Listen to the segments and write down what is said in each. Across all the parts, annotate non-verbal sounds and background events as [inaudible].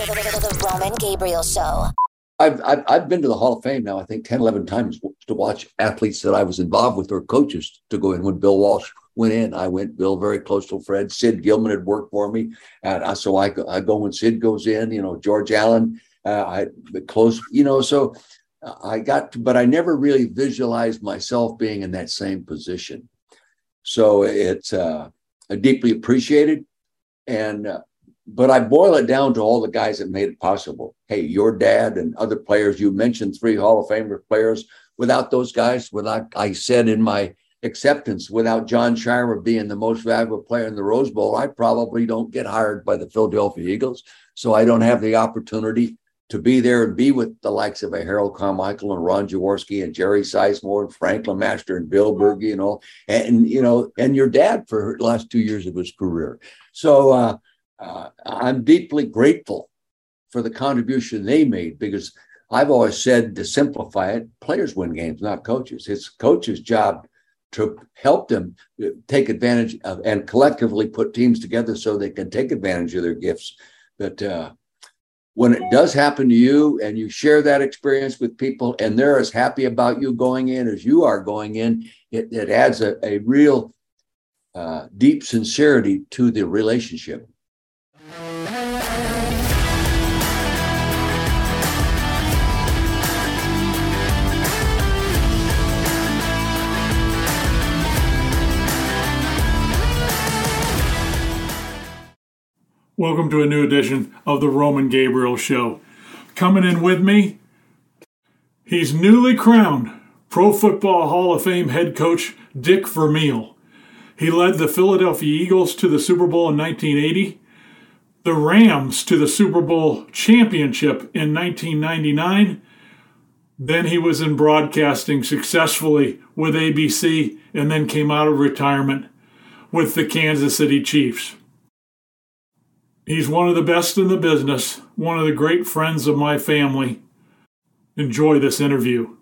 The Roman Gabriel Show. I've, I've, I've been to the Hall of Fame now, I think 10, 11 times to watch athletes that I was involved with or coaches to go in. When Bill Walsh went in, I went, Bill, very close to Fred. Sid Gilman had worked for me. And I, so I, I go when Sid goes in, you know, George Allen, uh, I close, you know, so I got, to, but I never really visualized myself being in that same position. So it's uh, deeply appreciated. And, uh, but I boil it down to all the guys that made it possible. Hey, your dad and other players, you mentioned three Hall of Famer players. Without those guys, without, I said in my acceptance, without John Sciarra being the most valuable player in the Rose Bowl, I probably don't get hired by the Philadelphia Eagles. So I don't have the opportunity to be there and be with the likes of a Harold Carmichael and Ron Jaworski and Jerry Sizemore and Frank LeMaster and Bill Bergey and all, and you know, and your dad for the last two years of his career. So uh, uh, I'm deeply grateful for the contribution they made because I've always said to simplify it, players win games, not coaches. It's coaches' job to help them take advantage of and collectively put teams together so they can take advantage of their gifts. But uh, when it does happen to you and you share that experience with people and they're as happy about you going in as you are going in, it, it adds a, a real uh, deep sincerity to the relationship. Welcome to a new edition of the Roman Gabriel Show. Coming in with me, he's newly crowned Pro Football Hall of Fame head coach Dick Vermeil. He led the Philadelphia Eagles to the Super Bowl in 1980, the Rams to the Super Bowl championship in 1999. Then he was in broadcasting successfully with ABC and then came out of retirement with the Kansas City Chiefs. He's one of the best in the business, one of the great friends of my family. Enjoy this interview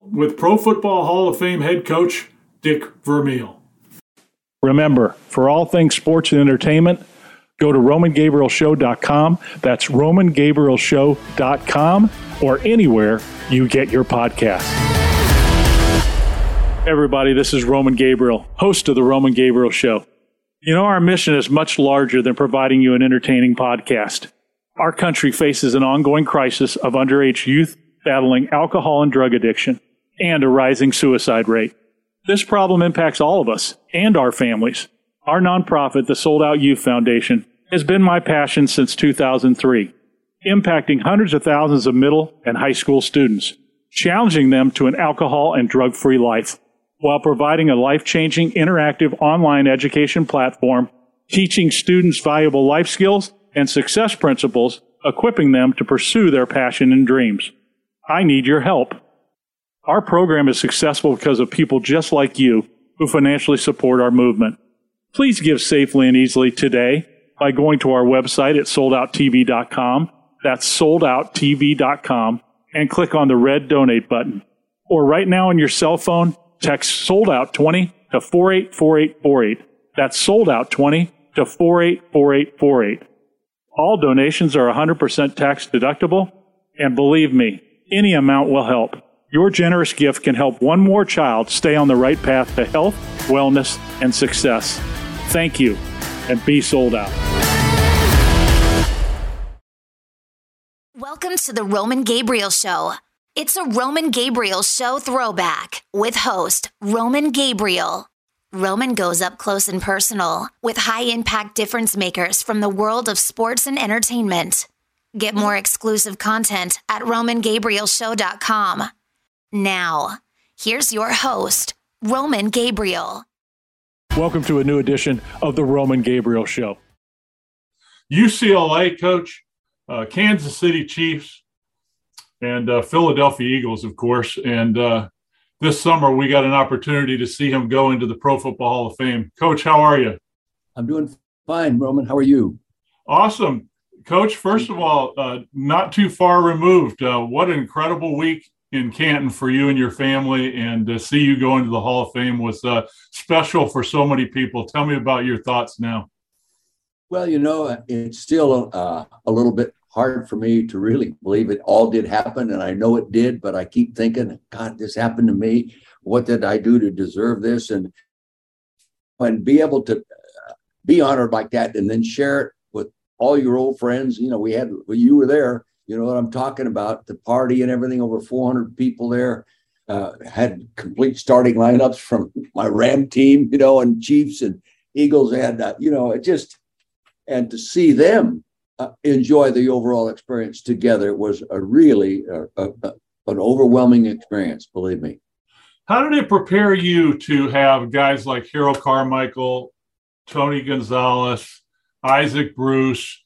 with Pro Football Hall of Fame head coach Dick Vermeil. Remember, for all things sports and entertainment, go to RomanGabrielShow.com. That's RomanGabrielShow.com or anywhere you get your podcast. Everybody, this is Roman Gabriel, host of The Roman Gabriel Show. You know, our mission is much larger than providing you an entertaining podcast. Our country faces an ongoing crisis of underage youth battling alcohol and drug addiction and a rising suicide rate. This problem impacts all of us and our families. Our nonprofit, the Sold Out Youth Foundation, has been my passion since 2003, impacting hundreds of thousands of middle and high school students, challenging them to an alcohol and drug free life while providing a life changing interactive online education platform, teaching students valuable life skills and success principles, equipping them to pursue their passion and dreams. I need your help. Our program is successful because of people just like you who financially support our movement. Please give safely and easily today by going to our website at soldouttv.com. That's soldouttv.com and click on the red donate button. Or right now on your cell phone, Text sold out 20 to 484848. That's sold out 20 to 484848. All donations are 100% tax deductible. And believe me, any amount will help. Your generous gift can help one more child stay on the right path to health, wellness, and success. Thank you, and be sold out. Welcome to the Roman Gabriel Show. It's a Roman Gabriel show throwback with host Roman Gabriel. Roman goes up close and personal with high impact difference makers from the world of sports and entertainment. Get more exclusive content at RomanGabrielShow.com. Now, here's your host, Roman Gabriel. Welcome to a new edition of the Roman Gabriel Show. UCLA coach, uh, Kansas City Chiefs, and uh, Philadelphia Eagles, of course. And uh, this summer, we got an opportunity to see him go into the Pro Football Hall of Fame. Coach, how are you? I'm doing fine, Roman. How are you? Awesome. Coach, first of all, uh, not too far removed. Uh, what an incredible week in Canton for you and your family. And to see you go into the Hall of Fame was uh, special for so many people. Tell me about your thoughts now. Well, you know, it's still uh, a little bit hard for me to really believe it all did happen, and I know it did. But I keep thinking, God, this happened to me. What did I do to deserve this? And and be able to uh, be honored like that, and then share it with all your old friends. You know, we had well, you were there. You know what I'm talking about? The party and everything. Over 400 people there. Uh, had complete starting lineups from my Ram team, you know, and Chiefs and Eagles. And uh, you know, it just and to see them uh, enjoy the overall experience together It was a really uh, a, a, an overwhelming experience. Believe me. How did it prepare you to have guys like Harold Carmichael, Tony Gonzalez, Isaac Bruce,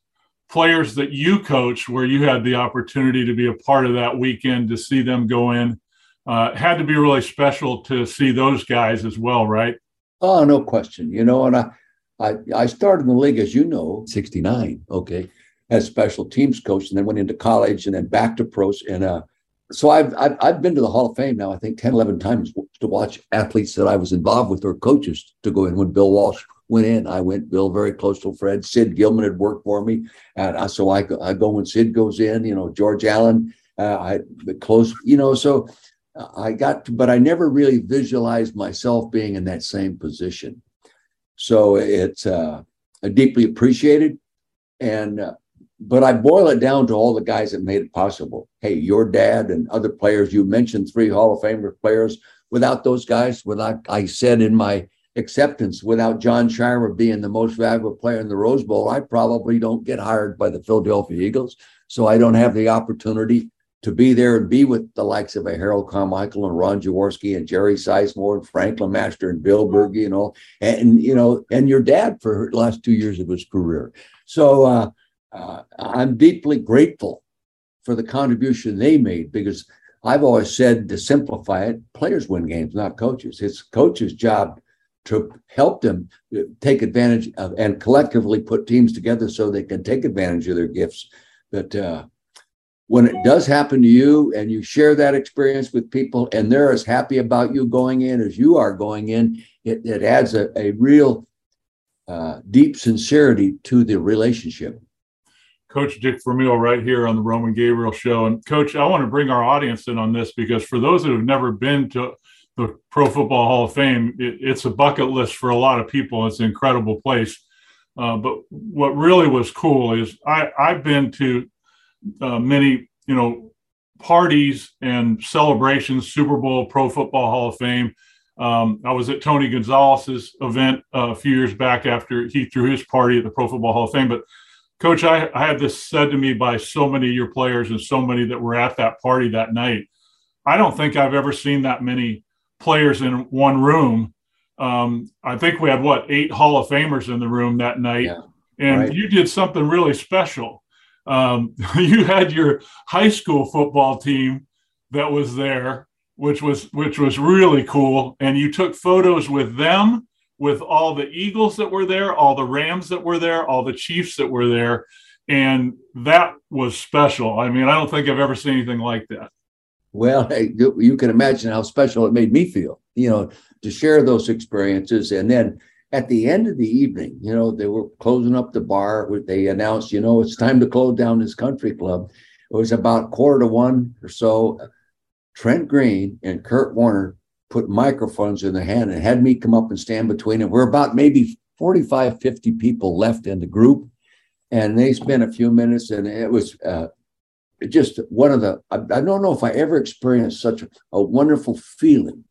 players that you coach, where you had the opportunity to be a part of that weekend to see them go in? Uh, had to be really special to see those guys as well, right? Oh, no question. You know, and I, I, I started in the league, as you know, 69, okay, as special teams coach, and then went into college and then back to pros. And uh, so I've, I've, I've been to the Hall of Fame now, I think 10, 11 times to watch athletes that I was involved with or coaches to go in. When Bill Walsh went in, I went, Bill, very close to Fred. Sid Gilman had worked for me. And I, so I, I go when Sid goes in, you know, George Allen, uh, I close, you know, so I got, to, but I never really visualized myself being in that same position. So it's uh, deeply appreciated. And, uh, but I boil it down to all the guys that made it possible. Hey, your dad and other players, you mentioned three Hall of Famer players. Without those guys, without, I said in my acceptance, without John Sciarra being the most valuable player in the Rose Bowl, I probably don't get hired by the Philadelphia Eagles. So I don't have the opportunity to be there and be with the likes of a Harold Carmichael and Ron Jaworski and Jerry Sizemore and Frank LeMaster and Bill Bergey and all, and you know, and your dad for the last two years of his career. So uh, uh, I'm deeply grateful for the contribution they made because I've always said to simplify it, players win games, not coaches. It's coaches' job to help them take advantage of and collectively put teams together so they can take advantage of their gifts. But uh, when it does happen to you and you share that experience with people and they're as happy about you going in as you are going in, it, it adds a, a real uh, deep sincerity to the relationship. Coach Dick Vermeil right here on the Roman Gabriel Show. And Coach, I want to bring our audience in on this because for those that have never been to the Pro Football Hall of Fame, it, it's a bucket list for a lot of people. It's an incredible place. Uh, but what really was cool is I, I've been to uh, many, you know, parties and celebrations, Super Bowl, Pro Football Hall of Fame. Um, I was at Tony Gonzalez's event uh, a few years back after he threw his party at the Pro Football Hall of Fame. But Coach, I, I had this said to me by so many of your players and so many that were at that party that night. I don't think I've ever seen that many players in one room. Um, I think we had what eight Hall of Famers in the room that night, yeah, and right. you did something really special um, [laughs] you had your high school football team that was there, which was which was really cool, and you took photos with them, with all the Eagles that were there, all the Rams that were there, all the Chiefs that were there, and that was special. I mean, I don't think I've ever seen anything like that. Well, you can imagine how special it made me feel, you know, to share those experiences, and then at the end of the evening, you know, they were closing up the bar. They announced, you know, it's time to close down this country club. It was about quarter to one or so. Trent Green and Kurt Warner put microphones in their hand and had me come up and stand between them. We're about maybe 45, 50 people left in the group. And they spent a few minutes, and it was uh, just one of the, I, I, don't know if I ever experienced such a, a wonderful feeling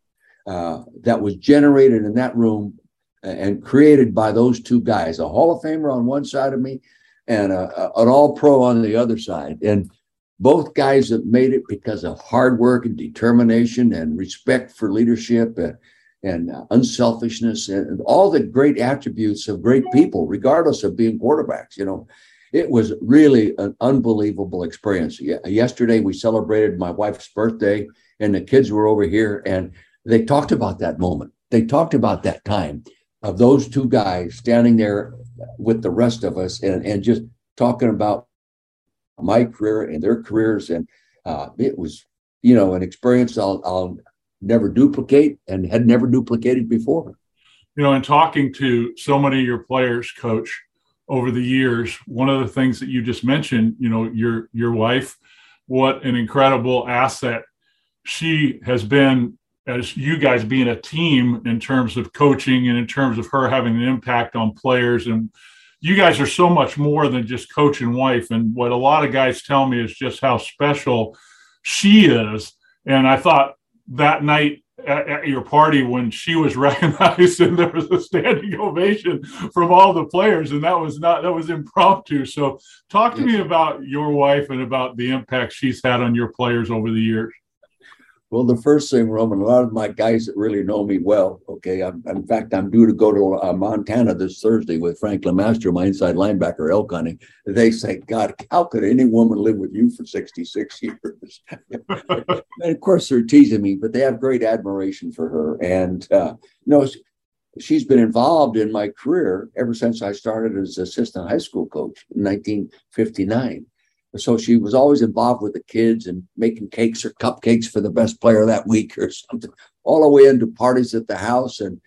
uh, that was generated in that room and created by those two guys, a Hall of Famer on one side of me and a, a, an all pro on the other side. And both guys have made it because of hard work and determination and respect for leadership and, and uh, unselfishness and all the great attributes of great people, regardless of being quarterbacks. You know, it was really an unbelievable experience. Yesterday, we celebrated my wife's birthday, and the kids were over here and they talked about that moment. They talked about that time of those two guys standing there with the rest of us and, and just talking about my career and their careers. And uh, it was, you know, an experience I'll, I'll never duplicate and had never duplicated before. You know, in talking to so many of your players, coach, over the years. One of the things that you just mentioned, you know, your your wife, what an incredible asset she has been as you guys being a team in terms of coaching and in terms of her having an impact on players and you guys are so much more than just coach and wife. And what a lot of guys tell me is just how special she is. And i thought that night at, at, your party when she was [laughs] recognized and there was a standing ovation from all the players and that was not that was impromptu. So talk to me about your wife and about the impact she's had on your players over the years well, the first thing, Roman, a lot of my guys that really know me well, okay, I'm, in fact, I'm due to go to uh, Montana this Thursday with Frank LeMaster, my inside linebacker, elk hunting. They say, God, how could any woman live with you for 66 [laughs] years? and of course, they're teasing me, but they have great admiration for her. And, uh, you know, she's been involved in my career ever since I started as assistant high school coach in 1959. So she was always involved with the kids and making cakes or cupcakes for the best player that week or [laughs] something, all the way into parties at the house and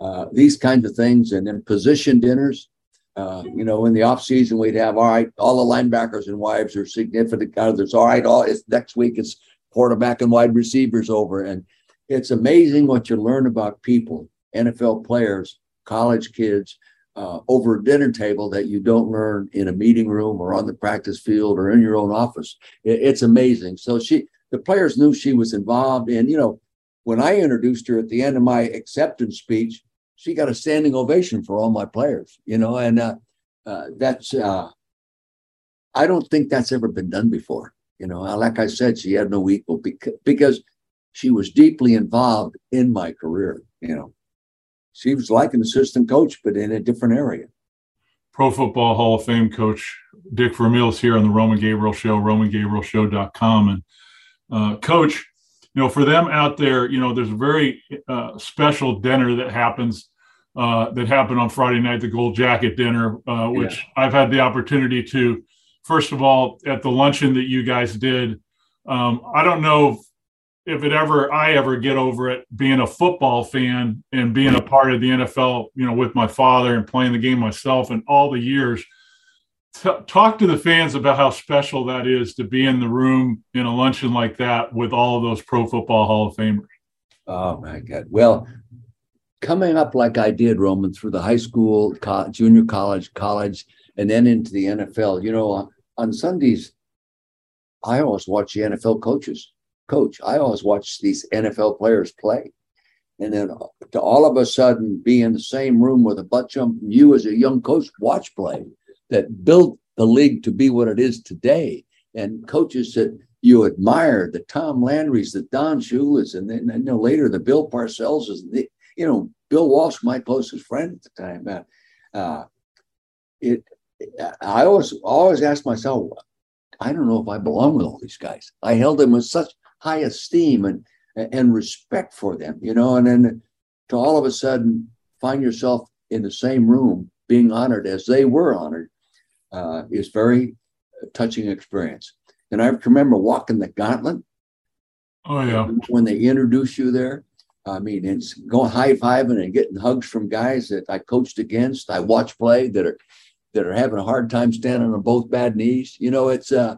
uh, these kinds of things. And then position dinners. Uh, you know, in the off season, we'd have all right, all the linebackers and wives are significant others. All right, all it's next week it's quarterback and wide receivers over. And it's amazing what you learn about people, NFL players, college kids, uh, over a dinner table that you don't learn in a meeting room or on the practice field or in your own office. It, it's amazing. So she, the players knew she was involved, and you know, when I introduced her at the end of my acceptance speech, she got a standing ovation for all my players. You know, and uh, uh, that's uh, I don't think that's ever been done before. You know, like I said, she had no equal because, because she was deeply involved in my career. You know she was like an assistant coach, but in a different area. Pro Football Hall of Fame coach Dick Vermeil is here on the Roman Gabriel Show, RomanGabrielShow.com. And uh, coach, you know, for them out there, you know, there's a very uh, special dinner that happens uh, that happened on Friday night, the Gold Jacket dinner, uh, which yeah. I've had the opportunity to, first of all, at the luncheon that you guys did. Um, I don't know if it ever I ever get over it being a football fan and being a part of the NFL, you know, with my father and playing the game myself and all the years. T- talk to the fans about how special that is to be in the room in a luncheon like that with all of those Pro Football Hall of Famers. Oh my God! Well, coming up like I did, Roman, through the high school, college, junior college, college, and then into the NFL. You know, on Sundays, I always watch the NFL coaches coach. I always watch these NFL players play. And then to all of a sudden be in the same room with a bunch of you as a young coach watch play that built the league to be what it is today. And coaches that you admire, the Tom Landrys, the Don Shulas, and then you know, later the Bill Parcells, is you know, Bill Walsh, my closest friend at the time. Uh, it, I always always ask myself, I don't know if I belong with all these guys. I held them with such high esteem and and respect for them, you know, and then to all of a sudden find yourself in the same room being honored as they were honored uh, is very touching experience. And I remember walking the gauntlet. Oh yeah. When they introduce you there, I mean, it's going high fiving and getting hugs from guys that I coached against, I watch play that are that are having a hard time standing on both bad knees. You know, it's uh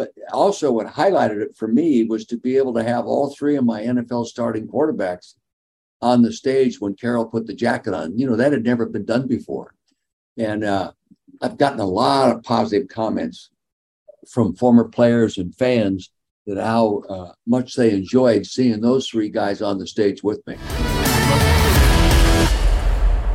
but also, what highlighted it for me was to be able to have all three of my NFL starting quarterbacks on the stage when Carroll put the jacket on. You know, that had never been done before. And uh, I've gotten a lot of positive comments from former players and fans that how uh, much they enjoyed seeing those three guys on the stage with me.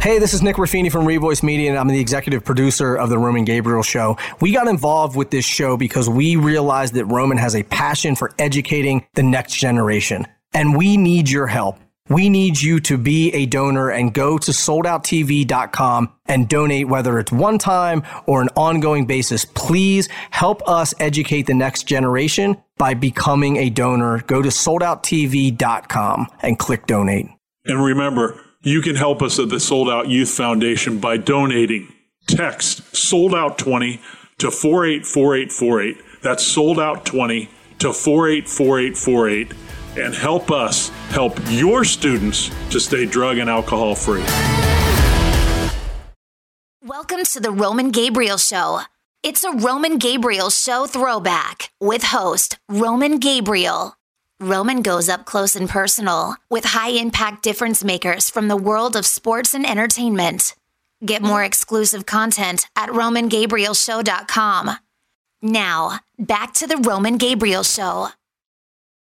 Hey, this is Nick Ruffini from Revoice Media, and I'm the executive producer of the Roman Gabriel Show. We got involved with this show because we realized that Roman has a passion for educating the next generation, and we need your help. We need you to be a donor and go to soldouttv.com and donate, whether it's one time or an ongoing basis. Please help us educate the next generation by becoming a donor. Go to soldouttv.com and click donate. And remember, you can help us at the Sold Out Youth Foundation by donating. Text Sold Out 20 to 484848. That's Sold Out 20 to 484848 and help us help your students to stay drug and alcohol free. Welcome to the Roman Gabriel Show. It's a Roman Gabriel Show throwback with host Roman Gabriel. Roman goes up close and personal with high impact difference makers from the world of sports and entertainment. Get more exclusive content at RomanGabrielShow.com. Now, back to the Roman Gabriel Show.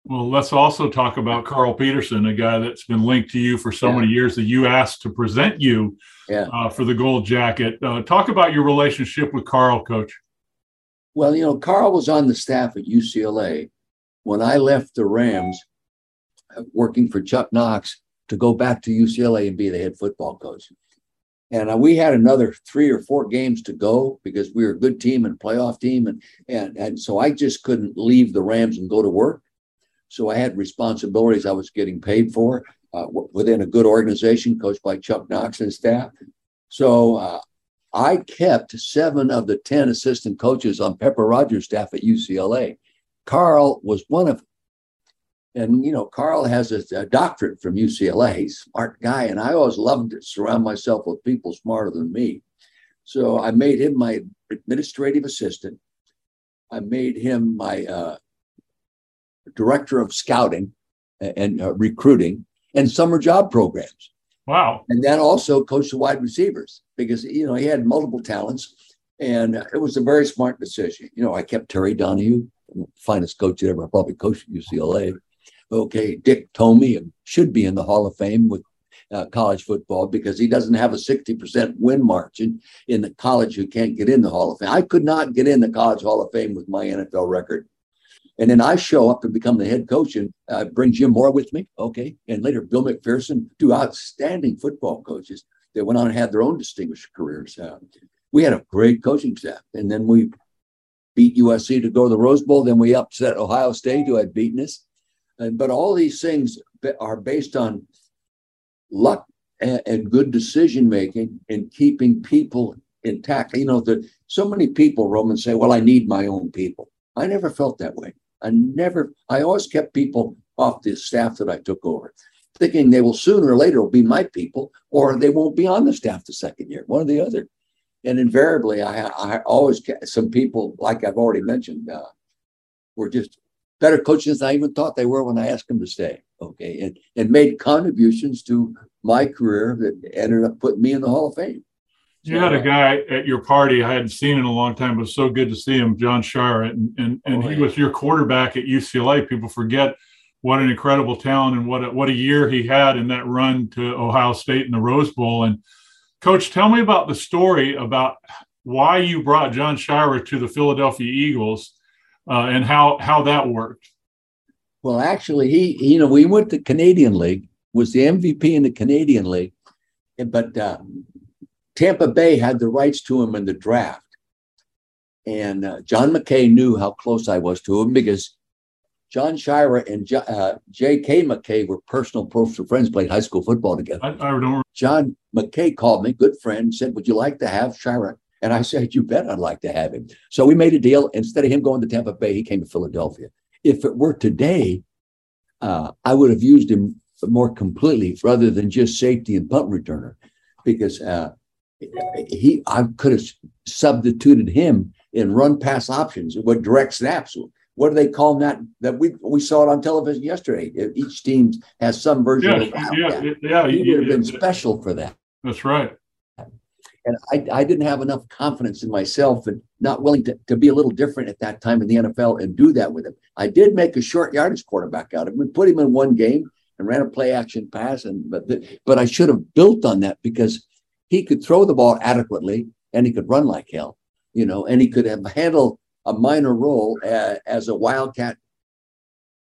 Well, let's also talk about Carl Peterson, a guy that's been linked to you for so yeah. many years that you asked to present you yeah. uh, for the gold jacket. Uh, talk about your relationship with Carl, Coach. Well, you know, Carl was on the staff at UCLA when I left the Rams, working for Chuck Knox, to go back to UCLA and be the head football coach. And uh, we had another three or four games to go because we were a good team and playoff team, and and and so I just couldn't leave the Rams and go to work. So I had responsibilities I was getting paid for uh, within a good organization coached by Chuck Knox and staff. So uh, I kept seven of the 10 assistant coaches on Pepper Rogers' staff at UCLA. Carl was one of them. And, you know, Carl has a, a doctorate from UCLA. He's a smart guy. And I always loved to surround myself with people smarter than me. So I made him my administrative assistant. I made him my uh, director of scouting and uh, recruiting and summer job programs. Wow. And then also coached the wide receivers because, you know, he had multiple talents and it was a very smart decision. You know, I kept Terry Donahue, finest coach that ever probably coached at UCLA. Okay, Dick Tomey should be in the Hall of Fame with uh, college football because he doesn't have a 60% win margin in the college who can't get in the Hall of Fame. I could not get in the College Hall of Fame with my NFL record. And then I show up and become the head coach and uh, bring Jim Mora with me. Okay. And later, Bill McPherson, two outstanding football coaches that went on and had their own distinguished careers. Uh, we had a great coaching staff. And then we beat USC to go to the Rose Bowl. Then we upset Ohio State, who had beaten us. And, but all these things are based on luck and, and good decision making and keeping people intact. You know, the, so many people, Romans, say, well, I need my own people. I never felt that way. I never, I always kept people off the staff that I took over, thinking they will sooner or later will be my people, or they won't be on the staff the second year, one or the other. And invariably, I, I always some people, like I've already mentioned, uh, were just better coaches than I even thought they were when I asked them to stay. Okay, and and made contributions to my career that ended up putting me in the Hall of Fame. You had a guy at your party I hadn't seen in a long time, it was so good to see him, John Sciarra, and and, and oh, he yeah. was your quarterback at UCLA. People forget what an incredible talent and what a, what a year he had in that run to Ohio State in the Rose Bowl. And coach, tell me about the story about why you brought John Sciarra to the Philadelphia Eagles uh, and how how that worked. Well, actually, he you know we went to Canadian League, was the MVP in the Canadian League, but. Uh, Tampa Bay had the rights to him in the draft. And uh, John McKay knew how close I was to him because John Scheyer and J- uh, J.K. McKay were personal personal friends, played high school football together. I, I don't. John McKay called me, good friend, said, Would you like to have Sciarra? And I said, You bet I'd like to have him. So we made a deal. Instead of him going to Tampa Bay, he came to Philadelphia. If it were today, uh, I would have used him more completely rather than just safety and punt returner because uh, he I could have substituted him in run pass options with direct snaps. What do they call that? That we we saw it on television yesterday. Each team has some version yeah, of that. Yeah, yeah, he would have been special for that. That's right. And I, I didn't have enough confidence in myself and not willing to, to be a little different at that time in the NFL and do that with him. I did make a short yardage quarterback out of him and put him in one game and ran a play action pass. And but but I should have built on that because he could throw the ball adequately and he could run like hell, you know, and he could have handled a minor role as, as a wildcat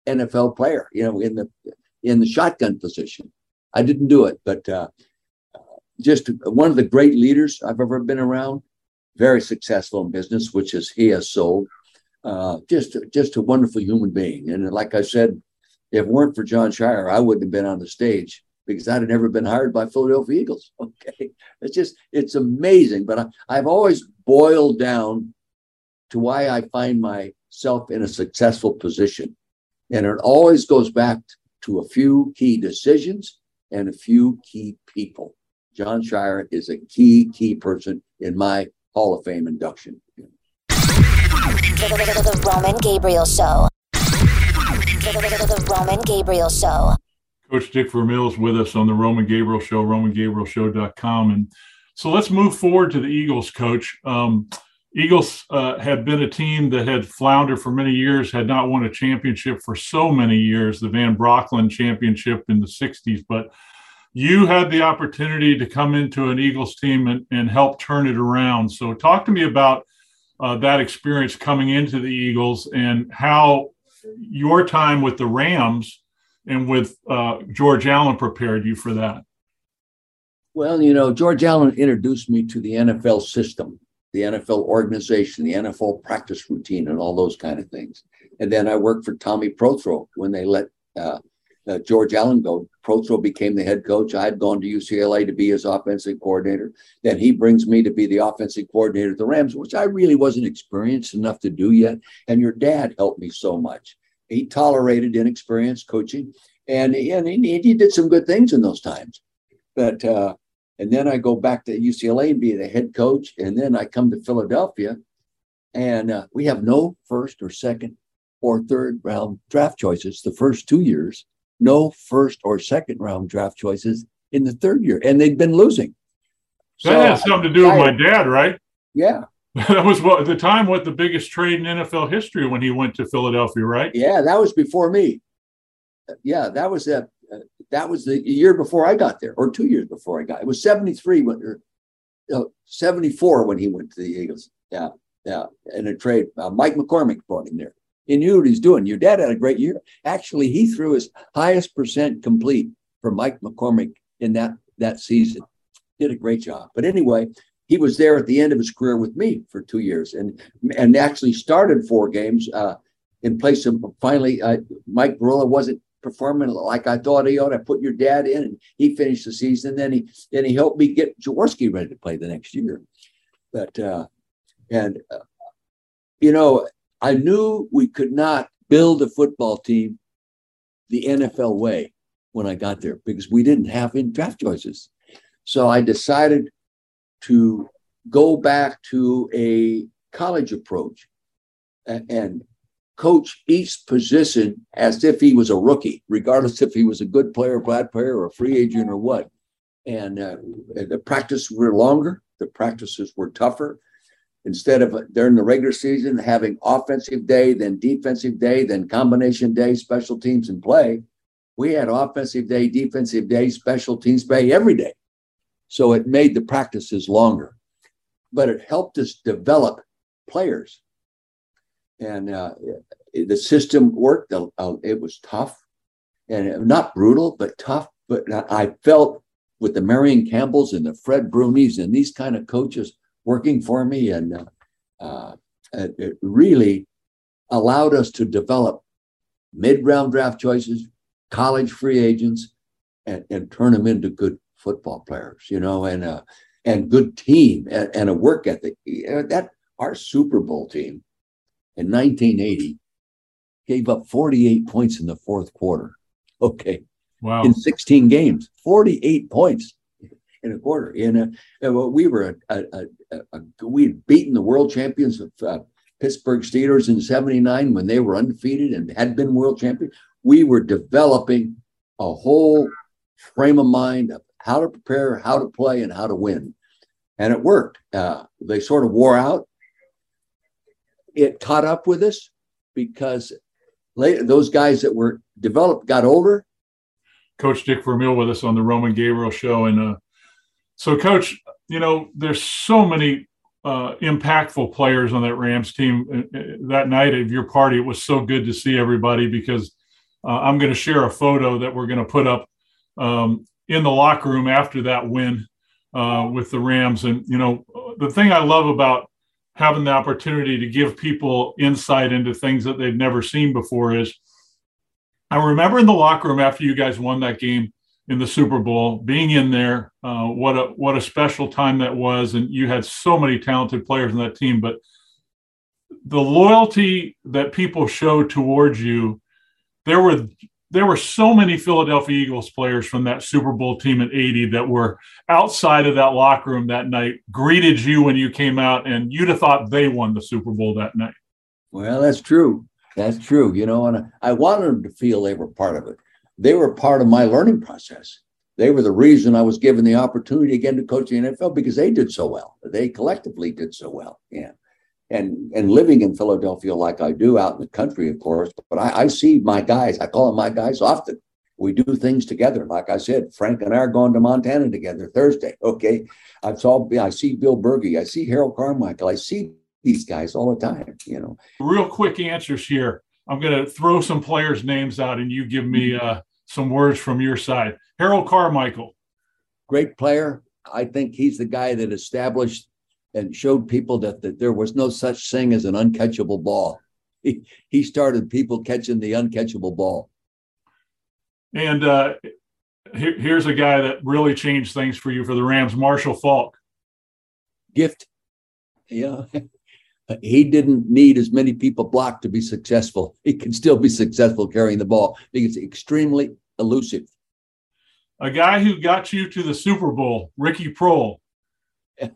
NFL player, you know, in the in the shotgun position. I didn't do it, but uh, just one of the great leaders I've ever been around. Very successful in business, which is he has sold. Uh, just just a wonderful human being, and like I said, if it weren't for John Sciarra, I wouldn't have been on the stage because I'd have never been hired by Philadelphia Eagles. [laughs] Okay. It's just, it's amazing. But I, I've always boiled down to why I find myself in a successful position. And it always goes back to a few key decisions and a few key people. Jon Sciarra is a key, key person in my Hall of Fame induction. The Roman Gabriel Show. The Roman Gabriel Show. Coach Dick Vermeil is with us on the Roman Gabriel Show, romangabrielshow.com. And so let's move forward to the Eagles, Coach. Um, Eagles uh, had been a team that had floundered for many years, had not won a championship for so many years, the Van Brocklin championship in the 60s. But you had the opportunity to come into an Eagles team and, and help turn it around. So, talk to me about uh, that experience coming into the Eagles and how your time with the Rams and with uh, George Allen prepared you for that. Well, you know, George Allen introduced me to the NFL system, the NFL organization, the NFL practice routine, and all those kind of things. And then I worked for Tommy Prothro when they let uh, uh, George Allen go. Prothro became the head coach. I had gone to UCLA to be his offensive coordinator. Then he brings me to be the offensive coordinator of the Rams, which I really wasn't experienced enough to do yet. And your dad helped me so much. He tolerated inexperienced coaching, and, and he, he did some good things in those times. But uh, and then I go back to UCLA and be the head coach, and then I come to Philadelphia, and uh, we have no first or second or third round draft choices the first two years no first or second round draft choices in the third year, and they'd been losing. So that had something to do with my dad, right? Yeah. [laughs] that was what at the time what the biggest trade in NFL history when he went to Philadelphia, right? Yeah, that was before me. Yeah, that was that. Uh, that was the year before I got there, or two years before I got. It was seventy three when, or uh, seventy four when he went to the Eagles. Yeah, yeah, in a trade. Uh, Mike McCormack brought him there. He knew what he's doing. Your dad had a great year. Actually, he threw his highest percent complete for Mike McCormack in that that season. Did a great job. But anyway, he was there at the end of his career with me for two years, and and actually started four games uh, in place of finally uh, Mike Boryla wasn't performing like I thought he ought. I put your dad in, and he finished the season. Then he then he helped me get Jaworski ready to play the next year. But uh, and uh, you know I knew we could not build a football team the NFL way when I got there because we didn't have in draft choices. So I decided to go back to a college approach and coach each position as if he was a rookie, regardless if he was a good player, bad player, or a free agent or what. And uh, the practices were longer, the practices were tougher instead of during the regular season having offensive day, then defensive day, then combination day, special teams and play, we had offensive day, defensive day, special teams play every day. So it made the practices longer, but it helped us develop players. And uh, the system worked. Uh, it was tough and not brutal, but tough. But I felt with the Marion Campbells and the Fred Bruneys and these kind of coaches, working for me, and uh, uh, it really allowed us to develop mid-round draft choices, college free agents, and, and turn them into good football players. You know, and uh, and good team and, and a work ethic. That our Super Bowl team in 1980 gave up 48 points in the fourth quarter. Okay. Wow. In 16 games, 48 points in a quarter. In a, we were a, a, a, we had beaten the world champions of uh, Pittsburgh Steelers in '79 when they were undefeated and had been world champions. We were developing a whole frame of mind of how to prepare, how to play, and how to win, and it worked. Uh, they sort of wore out. It caught up with us because later those guys that were developed got older. Coach Dick Vermeil with us on the Roman Gabriel show, and uh, so, coach, you know, there's so many uh, impactful players on that Rams team. Uh, uh, that night of your party, it was so good to see everybody because uh, I'm going to share a photo that we're going to put up um, in the locker room after that win uh, with the Rams. And, you know, the thing I love about having the opportunity to give people insight into things that they've never seen before is I remember in the locker room after you guys won that game in the Super Bowl, being in there, uh, what a what a special time that was, and you had so many talented players in that team. But the loyalty that people show towards you, there were there were so many Philadelphia Eagles players from that Super Bowl team in 80 that were outside of that locker room that night, greeted you when you came out, and you'd have thought they won the Super Bowl that night. Well, that's true. That's true. You know, and I wanted them to feel they were part of it. They were part of my learning process. They were the reason I was given the opportunity again to coach the NFL because they did so well. They collectively did so well. Yeah. And and living in Philadelphia like I do out in the country, of course, but I, I see my guys, I call them my guys often. We do things together. Like I said, Frank and I are going to Montana together Thursday. Okay. I saw I see Bill Bergey, I see Harold Carmichael, I see these guys all the time, you know. Real quick answers here. I'm going to throw some players' names out and you give me uh, some words from your side. Harold Carmichael. Great player. I think he's the guy that established and showed people that, that there was no such thing as an uncatchable ball. He, he started people catching the uncatchable ball. And uh, here, here's a guy that really changed things for you for the Rams, Marshall Faulk. Gift. Yeah. [laughs] he didn't need as many people blocked to be successful. He can still be successful carrying the ball because extremely elusive. A guy who got you to the Super Bowl, Ricky Proehl. [laughs]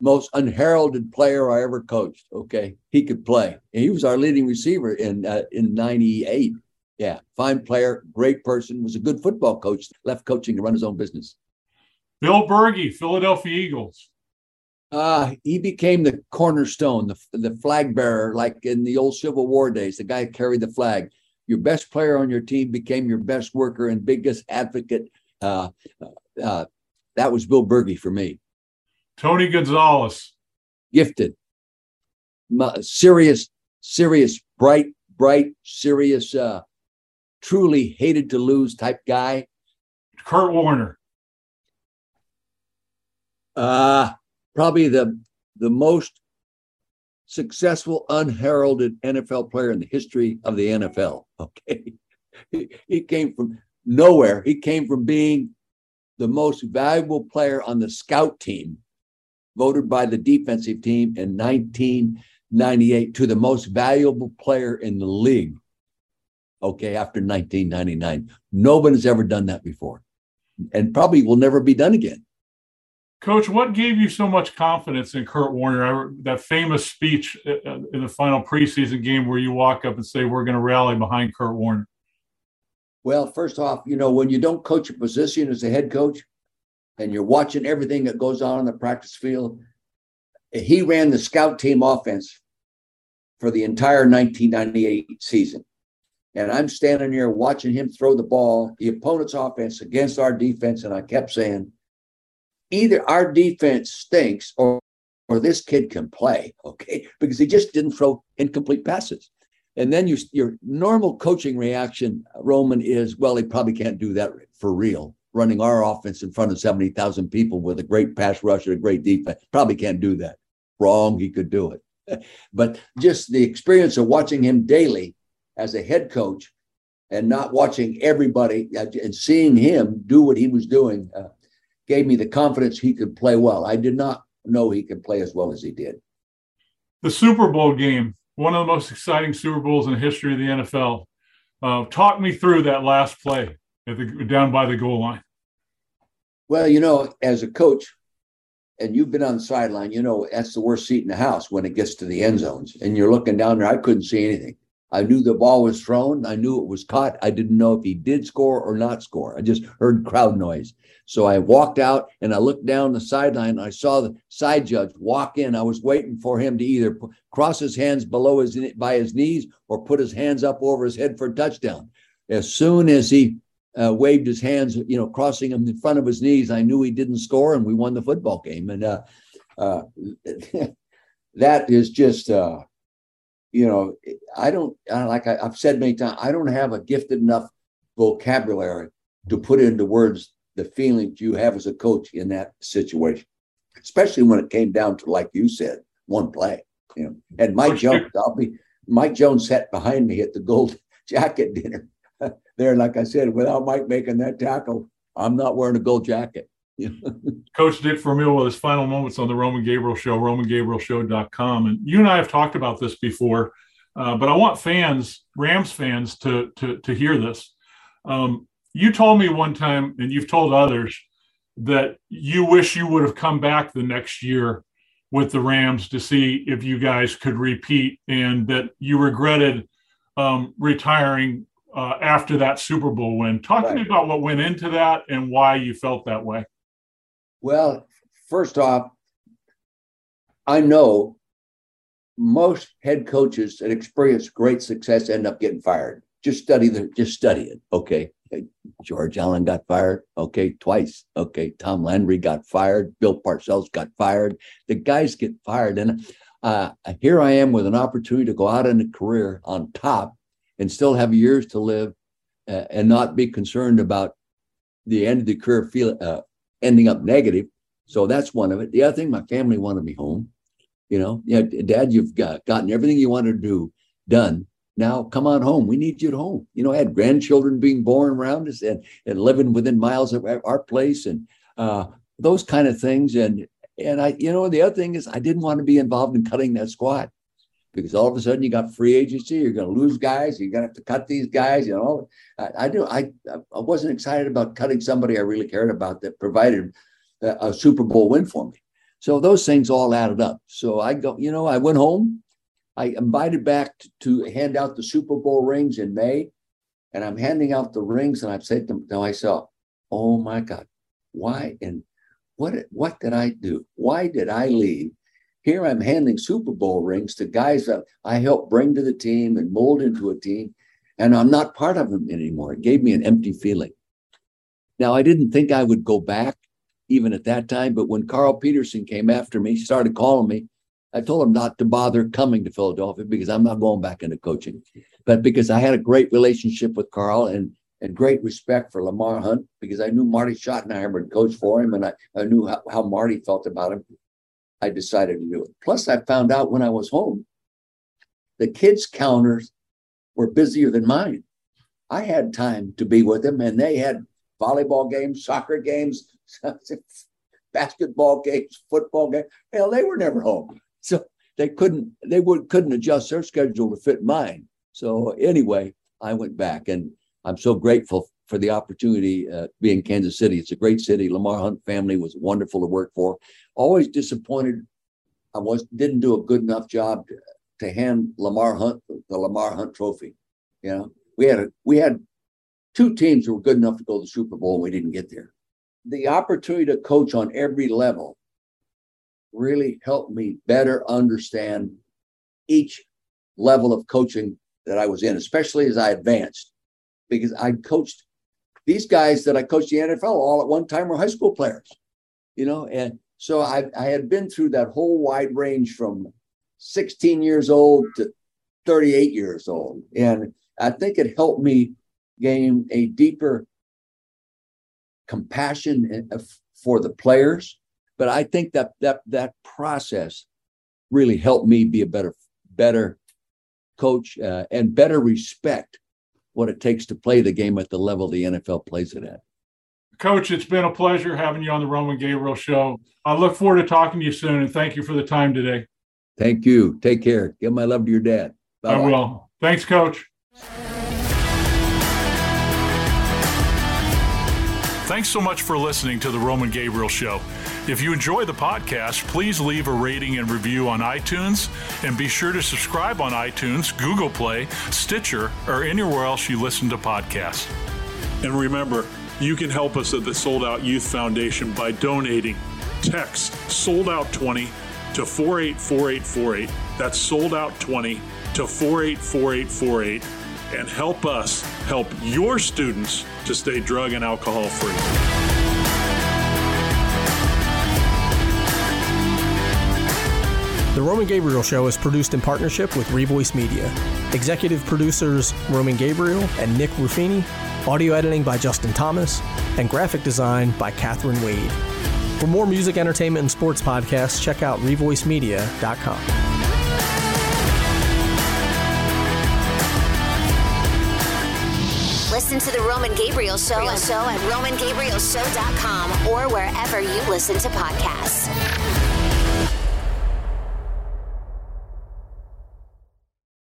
Most unheralded player I ever coached. Okay, he could play. He was our leading receiver in uh, in '98. Yeah, fine player, great person. Was a good football coach. Left coaching to run his own business. Bill Bergey, Philadelphia Eagles. Uh, he became the cornerstone, the, the flag bearer, like in the old Civil War days. The guy carried the flag. Your best player on your team became your best worker and biggest advocate. Uh, uh, that was Bill Bergey for me. Tony Gonzalez. Gifted. Serious, serious, bright, bright, serious, uh, truly hated to lose type guy. Kurt Warner. Uh, probably the the most successful unheralded NFL player in the history of the NFL. [laughs] Okay. He, came from nowhere. He came from being the most valuable player on the scout team, voted by the defensive team in 1998 to the most valuable player in the league. Okay, after 1999. Nobody's ever done that before and probably will never be done again. Coach, what gave you so much confidence in Kurt Warner? that famous speech uh, uh, in the final preseason game where you walk up and say, We're going to rally behind Kurt Warner. Well, first off, you know, when you don't coach a position as a head coach and you're watching everything that goes on in the practice field, he ran the scout team offense for the entire 1998 season. And I'm standing here watching him throw the ball, the opponent's offense against our defense. And I kept saying, either our defense stinks or or this kid can play, okay? [laughs] Because he just didn't throw incomplete passes. And then you, your normal coaching reaction, Roman, is well, he probably can't do that for real. Running our offense in front of 70,000 people with a great pass rush and a great defense, probably can't do that. Wrong, he could do it. [laughs] but just the experience of watching him daily as a head coach and not watching everybody and seeing him do what he was doing uh, gave me the confidence he could play well. I did not know he could play as well as he did. The Super Bowl game, one of the most exciting Super Bowls in the history of the NFL. Uh, talk me through that last play the, down by the goal line. Well, you know, as a coach, and you've been on the sideline, you know that's the worst seat in the house when it gets to the end zones, and you're looking down there. I couldn't see anything. I knew the ball was thrown. I knew it was caught. I didn't know if he did score or not score. I just heard crowd noise. So I walked out and I looked down the sideline. I saw the side judge walk in. I was waiting for him to either cross his hands below his by his knees or put his hands up over his head for a touchdown. As soon as he uh, waved his hands, you know, crossing them in front of his knees, I knew he didn't score, and we won the football game. And uh, uh, [laughs] that is just uh, you know, I don't like I, have said many times, I don't have a gifted enough vocabulary to put into words the feelings you have as a coach in that situation, especially when it came down to, like you said, one play. You know, and Mike Jones, I'll be Mike Jones sat behind me at the gold [laughs] jacket dinner [laughs] there. Like I said, without Mike making that tackle, I'm not wearing a gold jacket. [laughs] Coach Dick Vermeil with his final moments on the Roman Gabriel Show, RomanGabrielShow.com. And you and I have talked about this before. uh, but I want fans, Rams fans, to to to hear this. Um, you told me one time, and you've told others that you wish you would have come back the next year with the Rams to see if you guys could repeat, and that you regretted um, retiring uh, after that Super Bowl win. Talk right. to me about what went into that and why you felt that way. Well, first off, I know most head coaches that experience great success end up getting fired. Just study the, just study it. Okay. George Allen got fired. Okay. Twice. Okay. Tom Landry got fired. Bill Parcells got fired. The guys get fired. And uh, here I am with an opportunity to go out in a career on top and still have years to live uh, and not be concerned about the end of the career feel, uh, ending up negative. So that's one of it. The other thing, my family wanted me home. You know, yeah, Dad, you've got gotten everything you wanted to do done. Now come on home. We need you at home. You know, I had grandchildren being born around us and, and living within miles of our place and uh, those kind of things. And and I, you know, the other thing is I didn't want to be involved in cutting that squad because all of a sudden you got free agency, you're going to lose guys, you're going to have to cut these guys. You know, I, I do. I I wasn't excited about cutting somebody I really cared about that provided a, a Super Bowl win for me. So those things all added up. So I go, you know, I went home. I invited back to, to hand out the Super Bowl rings in May, and I'm handing out the rings, and I've said to myself, "Oh my God, why and what what did I do? Why did I leave here I'm handing Super Bowl rings to guys that I helped bring to the team and mold into a team, and I'm not part of them anymore. It gave me an empty feeling. Now, I didn't think I would go back even at that time, but when Carl Peterson came after me, started calling me, I told him not to bother coming to Philadelphia because I'm not going back into coaching. But because I had a great relationship with Carl and and great respect for Lamar Hunt because I knew Marty Schottenheimer would coach for him and I, I knew how, how Marty felt about him. I decided to do it. Plus, I found out when I was home, the kids' counters were busier than mine. I had time to be with them, and they had volleyball games, soccer games, [laughs] basketball games, football games. Hell, they were never home, [laughs] so they couldn't they would couldn't adjust their schedule to fit mine. So anyway, I went back, and I'm so grateful for the opportunity uh, to be in Kansas City. It's a great city. Lamar Hunt family was wonderful to work for always disappointed I was didn't do a good enough job to, to hand Lamar Hunt the Lamar Hunt Trophy. You know, we had a we had two teams who were good enough to go to the Super Bowl, and we didn't get there. The opportunity to coach on every level really helped me better understand each level of coaching that I was in, especially as I advanced, because I coached these guys that I coached the NFL all at one time were high school players, you know, and so I, I had been through that whole wide range from 16 years old to 38 years old. And I think it helped me gain a deeper compassion for the players. But I think that that that process really helped me be a better better coach uh, and better respect what it takes to play the game at the level the NFL plays it at. Coach, it's been a pleasure having you on the Roman Gabriel Show. I look forward to talking to you soon, and thank you for the time today. Thank you. Take care. Give my love to your dad. Bye-bye. I will. Thanks, Coach. Thanks so much for listening to the Roman Gabriel Show. If you enjoy the podcast, please leave a rating and review on iTunes and be sure to subscribe on iTunes, Google Play, Stitcher, or anywhere else you listen to podcasts. And remember, you can help us at the Sold Out Youth Foundation by donating. Text Sold Out 20 to 484848. That's Sold Out 20 to 484848 and help us help your students to stay drug and alcohol free. The Roman Gabriel Show is produced in partnership with Revoice Media. Executive producers Roman Gabriel and Nick Ruffini audio editing by Justin Thomas, and graphic design by Catherine Wade. For more music, entertainment, and sports podcasts, check out revoicemedia.com. Listen to the Roman Gabriel Show, show at RomanGabrielShow.com or wherever you listen to podcasts.